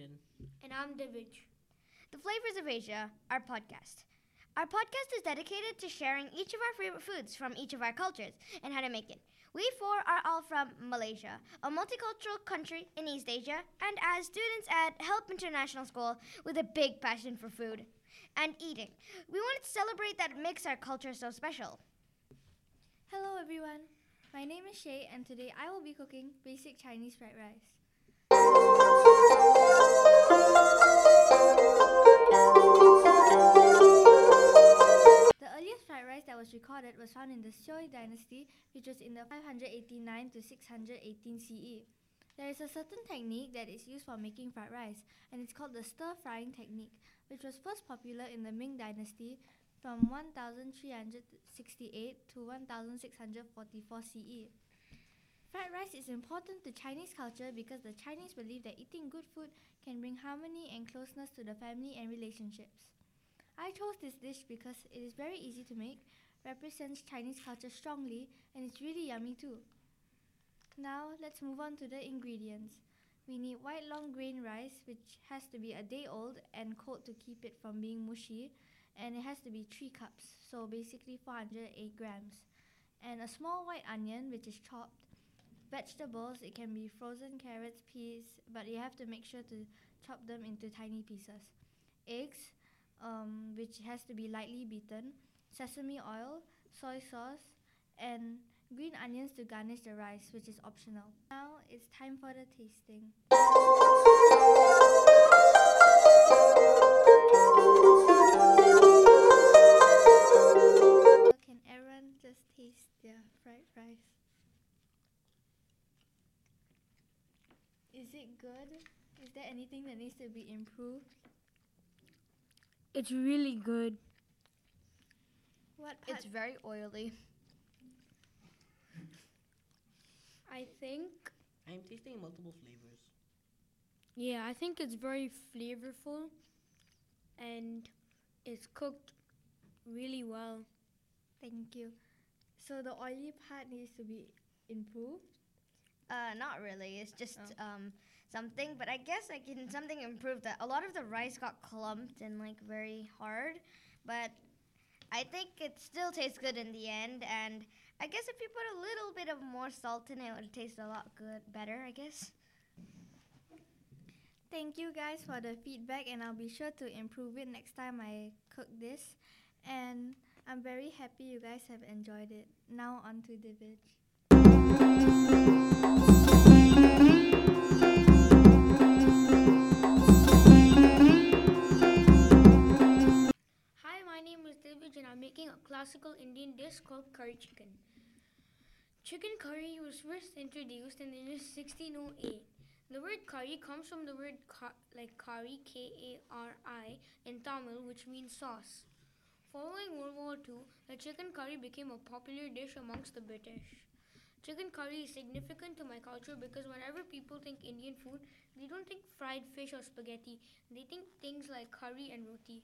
Aiden. And I'm Divij. The Flavors of Asia, our podcast. Our podcast is dedicated to sharing each of our favorite foods from each of our cultures and how to make it. We four are all from Malaysia, a multicultural country in East Asia, and as students at Help International School with a big passion for food and eating. We wanted to celebrate that makes our culture so special. Hello everyone. My name is Shay and today I will be cooking basic Chinese fried rice. The earliest fried rice that was recorded was found in the Sui dynasty, which was in the 589 to 618 CE. There is a certain technique that is used for making fried rice, and it's called the stir frying technique, which was first popular in the Ming dynasty from 1368 to 1644 CE. Fried rice is important to Chinese culture because the Chinese believe that eating good food can bring harmony and closeness to the family and relationships. I chose this dish because it is very easy to make, represents Chinese culture strongly, and it's really yummy too. Now let's move on to the ingredients. We need white long grain rice, which has to be a day old and cold to keep it from being mushy, and it has to be 3 cups, so basically 408 grams. And a small white onion, which is chopped. Vegetables, it can be frozen carrots, peas, but you have to make sure to chop them into tiny pieces. Eggs, um, which has to be lightly beaten. Sesame oil, soy sauce, and green onions to garnish the rice, which is optional. Now it's time for the tasting. Anything that needs to be improved? It's really good. What part? It's very oily. I think, I'm tasting multiple flavors. yeah, I think it's very flavorful and it's cooked really well. Thank you. So the oily part needs to be improved. Uh, not really. It's just Oh. um something, but I guess I can something improve that. A lot of the rice got clumped and like very hard, but I think it still tastes good in the end. And I guess if you put a little bit of more salt in it, it would taste a lot good, better. I guess. Thank you guys for the feedback, and I'll be sure to improve it next time I cook this. And I'm very happy you guys have enjoyed it. Now on to the veg. Classical Indian dish called curry chicken. Chicken curry was first introduced in the year 1608. The word curry comes from the word ka- like kari, K-A-R-I, in Tamil, which means sauce. Following World War II, the chicken curry became a popular dish amongst the British. Chicken curry is significant to my culture because whenever people think Indian food, they don't think fried fish or spaghetti. They think things like curry and roti.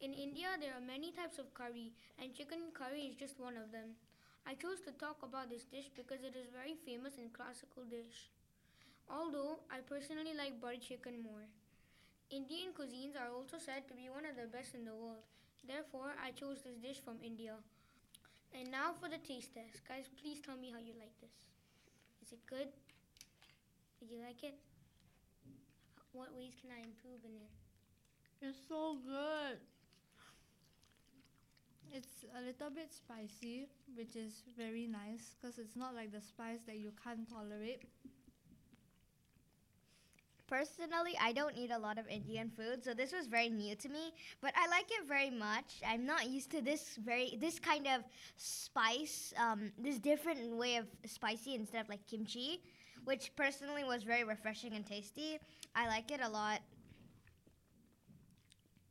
In India, there are many types of curry, and chicken curry is just one of them. I chose to talk about this dish because it is very famous and classical dish. Although I personally like butter chicken more. Indian cuisines are also said to be one of the best in the world. Therefore, I chose this dish from India. And now for the taste test. Guys, please tell me how you like this. Is it good? Did you like it? What ways can I improve in it? It's so good. It's a little bit spicy, which is very nice because it's not like the spice that you can't tolerate. Personally, I don't eat a lot of Indian food, so this was very new to me. But I like it very much. I'm not used to this very this kind of spice, um, this different way of spicy instead of like kimchi, which personally was very refreshing and tasty. I like it a lot.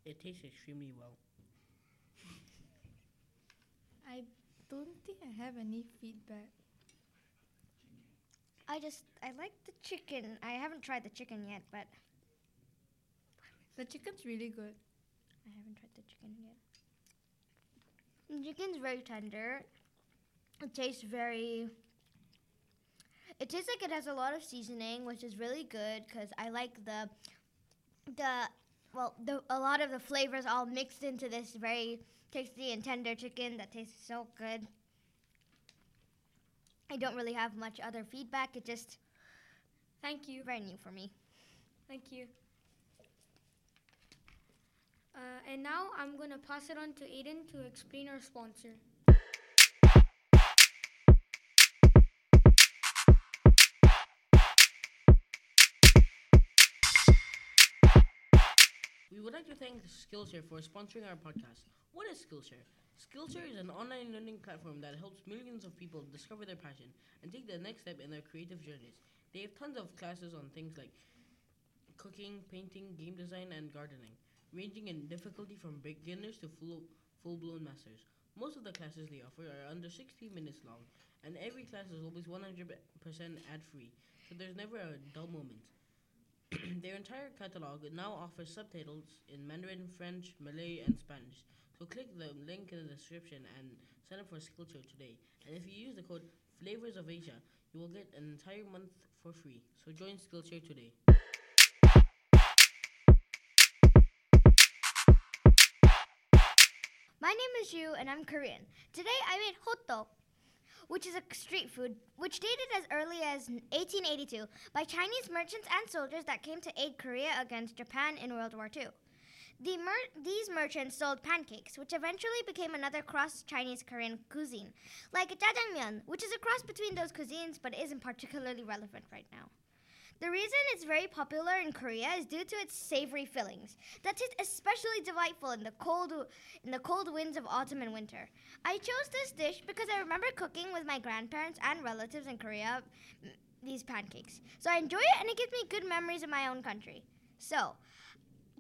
It tastes extremely well. I don't think I have any feedback. I just I like the chicken. I haven't tried the chicken yet, but The chicken's really good. I haven't tried the chicken yet. The chicken's very tender. It tastes very. It tastes like it has a lot of seasoning, which is really good because I like the the well, the a lot of the flavors all mixed into this very tasty and tender chicken that tastes so good. I don't really have much other feedback. It just Thank you. very new for me. Thank you. Uh, and now I'm going to pass it on to Aiden to explain our sponsor. We would like to thank Skillshare for sponsoring our podcast. What is Skillshare? Skillshare is an online learning platform that helps millions of people discover their passion and take the next step in their creative journeys. They have tons of classes on things like cooking, painting, game design, and gardening, ranging in difficulty from beginners to full full blown masters. Most of the classes they offer are under 60 minutes long, and every class is always 100% ad free, so there's never a dull moment. Their entire catalog now offers subtitles in Mandarin, French, Malay, and Spanish. So click the link in the description and sign up for Skillshare today. And if you use the code Flavors of Asia, you will get an entire month for free. So join Skillshare today. My name is Yu and I'm Korean. Today I made hotteok, which is a street food which dated as early as 1882 by Chinese merchants and soldiers that came to aid Korea against Japan in World War II. The mer- these merchants sold pancakes, which eventually became another cross Chinese Korean cuisine, like jjajangmyeon, which is a cross between those cuisines but isn't particularly relevant right now. The reason it's very popular in Korea is due to its savory fillings that taste especially delightful in the cold in the cold winds of autumn and winter. I chose this dish because I remember cooking with my grandparents and relatives in Korea these pancakes. So I enjoy it and it gives me good memories of my own country. So,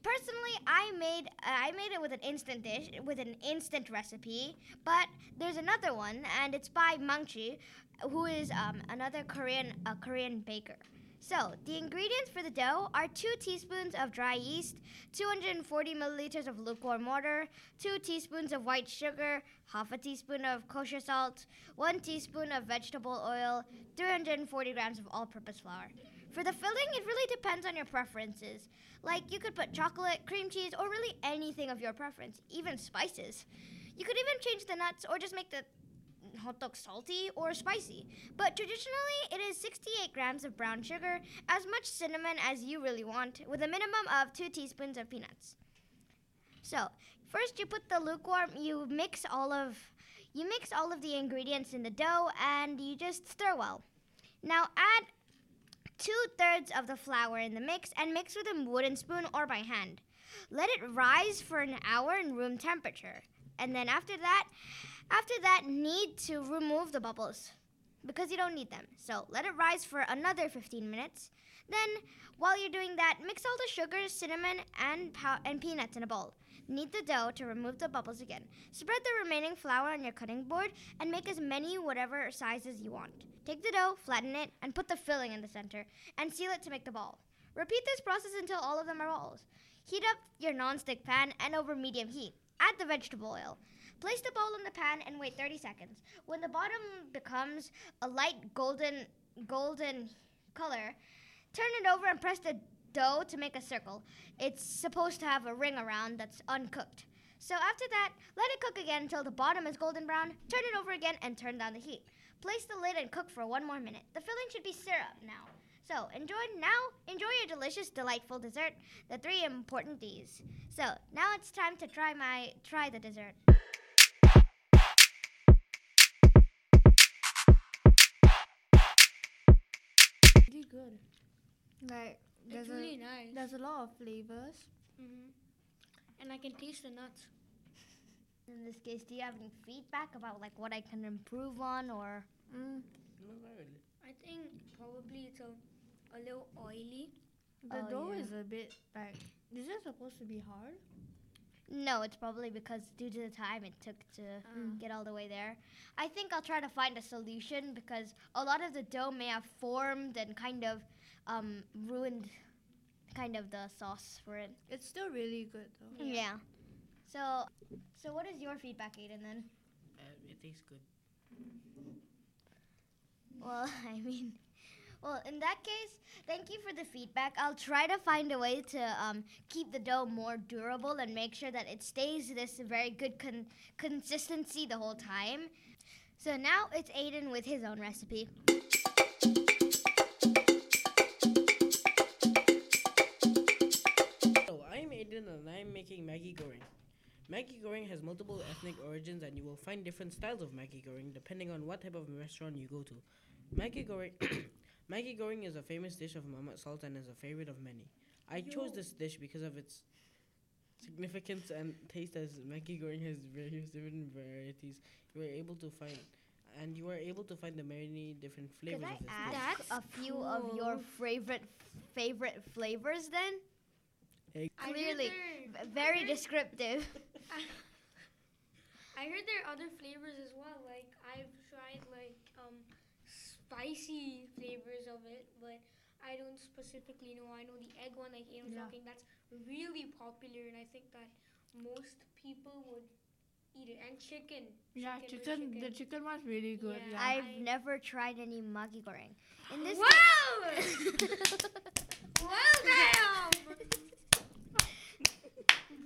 personally I made uh, I made it with an instant dish with an instant recipe, but there's another one and it's by Maangchi who is um, another Korean a Korean baker. So, the ingredients for the dough are 2 teaspoons of dry yeast, 240 milliliters of lukewarm water, 2 teaspoons of white sugar, half a teaspoon of kosher salt, 1 teaspoon of vegetable oil, 340 grams of all purpose flour. For the filling, it really depends on your preferences. Like, you could put chocolate, cream cheese, or really anything of your preference, even spices. You could even change the nuts or just make the hotteok salty or spicy. But traditionally, it is 68 grams of brown sugar, as much cinnamon as you really want, with a minimum of 2 teaspoons of peanuts. So, first you put the lukewarm, you mix all of you mix all of the ingredients in the dough and you just stir well. Now add two thirds of the flour in the mix and mix with a wooden spoon or by hand. Let it rise for an hour in room temperature. And then after that, after that, need to remove the bubbles because you don't need them. So let it rise for another 15 minutes. Then, while you're doing that, mix all the sugar, cinnamon, and, pow- and peanuts in a bowl. Knead the dough to remove the bubbles again. Spread the remaining flour on your cutting board and make as many whatever sizes you want. Take the dough, flatten it, and put the filling in the center and seal it to make the ball. Repeat this process until all of them are balls. Heat up your non-stick pan and over medium heat. Add the vegetable oil. Place the bowl in the pan and wait 30 seconds. When the bottom becomes a light golden golden color, turn it over and press the dough to make a circle. It's supposed to have a ring around that's uncooked. So after that, let it cook again until the bottom is golden brown. Turn it over again and turn down the heat. Place the lid and cook for one more minute. The filling should be syrup now. So enjoy now. Enjoy your delicious, delightful dessert. The three important D's. So now it's time to try my try the dessert. Really good. Like there's It's a really nice. there's a lot of flavors. hmm And I can taste the nuts. In this case, do you have any feedback about like what I can improve on or? Mm, No, not really. I think probably it's a, a little oily. the Oh, dough yeah. is a bit like. Is it supposed to be hard? No, it's probably because due to the time it took to Mm. get all the way there. I think I'll try to find a solution because a lot of the dough may have formed and kind of um, ruined kind of the sauce for it. It's still really good though. Yeah. So, so what is your feedback, Aiden? Then? Uh, it tastes good. Well, I mean, Well, in that case, thank you for the feedback. I'll try to find a way to um, keep the dough more durable and make sure that it stays this very good con- consistency the whole time. So now it's Aiden with his own recipe. Hello, I'm Aiden and I'm making Maggi Goreng. Maggi Goreng has multiple ethnic origins and you will find different styles of Maggi Goreng depending on what type of restaurant you go to. Maggi Goreng Maggi Goreng is a famous dish of mamak stall and is a favorite of many. I chose this dish because of its significance and taste as Maggi Goreng has various different varieties. You are able to find and you are able to find the many different flavors Could I of this ask dish. That's a few of your cool. favorite favorite flavors then? Egg. I heard Clearly, there- v- very heard- descriptive. I heard there are other flavors as well. Like I've tried like spicy flavors of it, but I don't specifically know. I know the egg one, like Ian was Yeah. talking, that's really popular, and I think that most people would eat it. And chicken. Yeah, with chicken. The chicken was really good. Yeah. Yeah. I've I- never tried any Maggi goreng. In this Wow! well, damn!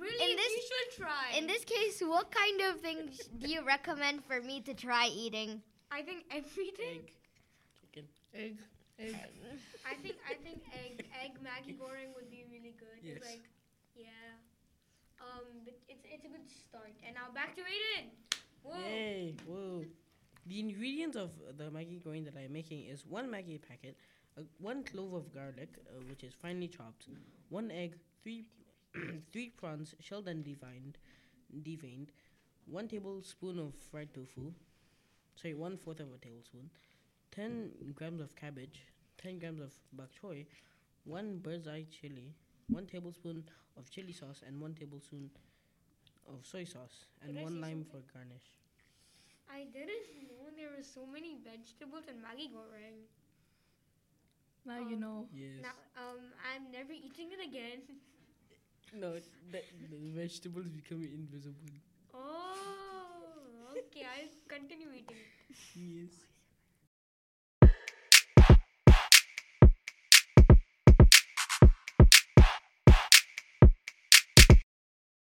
Brilliant. this- you should try. in this case, what kind of things do you recommend for me to try eating? I think everything. Egg. Chicken. Egg. Egg. I think I think egg egg Maggi Goreng would be really good. It's Yes. like yeah. Um but it's it's a good start. And now back to Aiden. Whoa. Yay! Whoa! The ingredients of the Maggi Goreng that I'm making is one Maggi packet, uh, one clove of garlic, uh, which is finely chopped, one egg, three three prawns shelled and deveined, deveined, one tablespoon of fried tofu, sorry, one fourth of a tablespoon, ten grams of cabbage, ten grams of bok choy, one bird's eye chili, one tablespoon of chili sauce, and one tablespoon of soy sauce, and Could one lime something? for garnish. I didn't know there were so many vegetables in Maggi Goreng. Now you Um, know. Yes. Now um I'm never eating it again. No, the, the vegetables become invisible. oh okay, I'll continue eating it. Yes.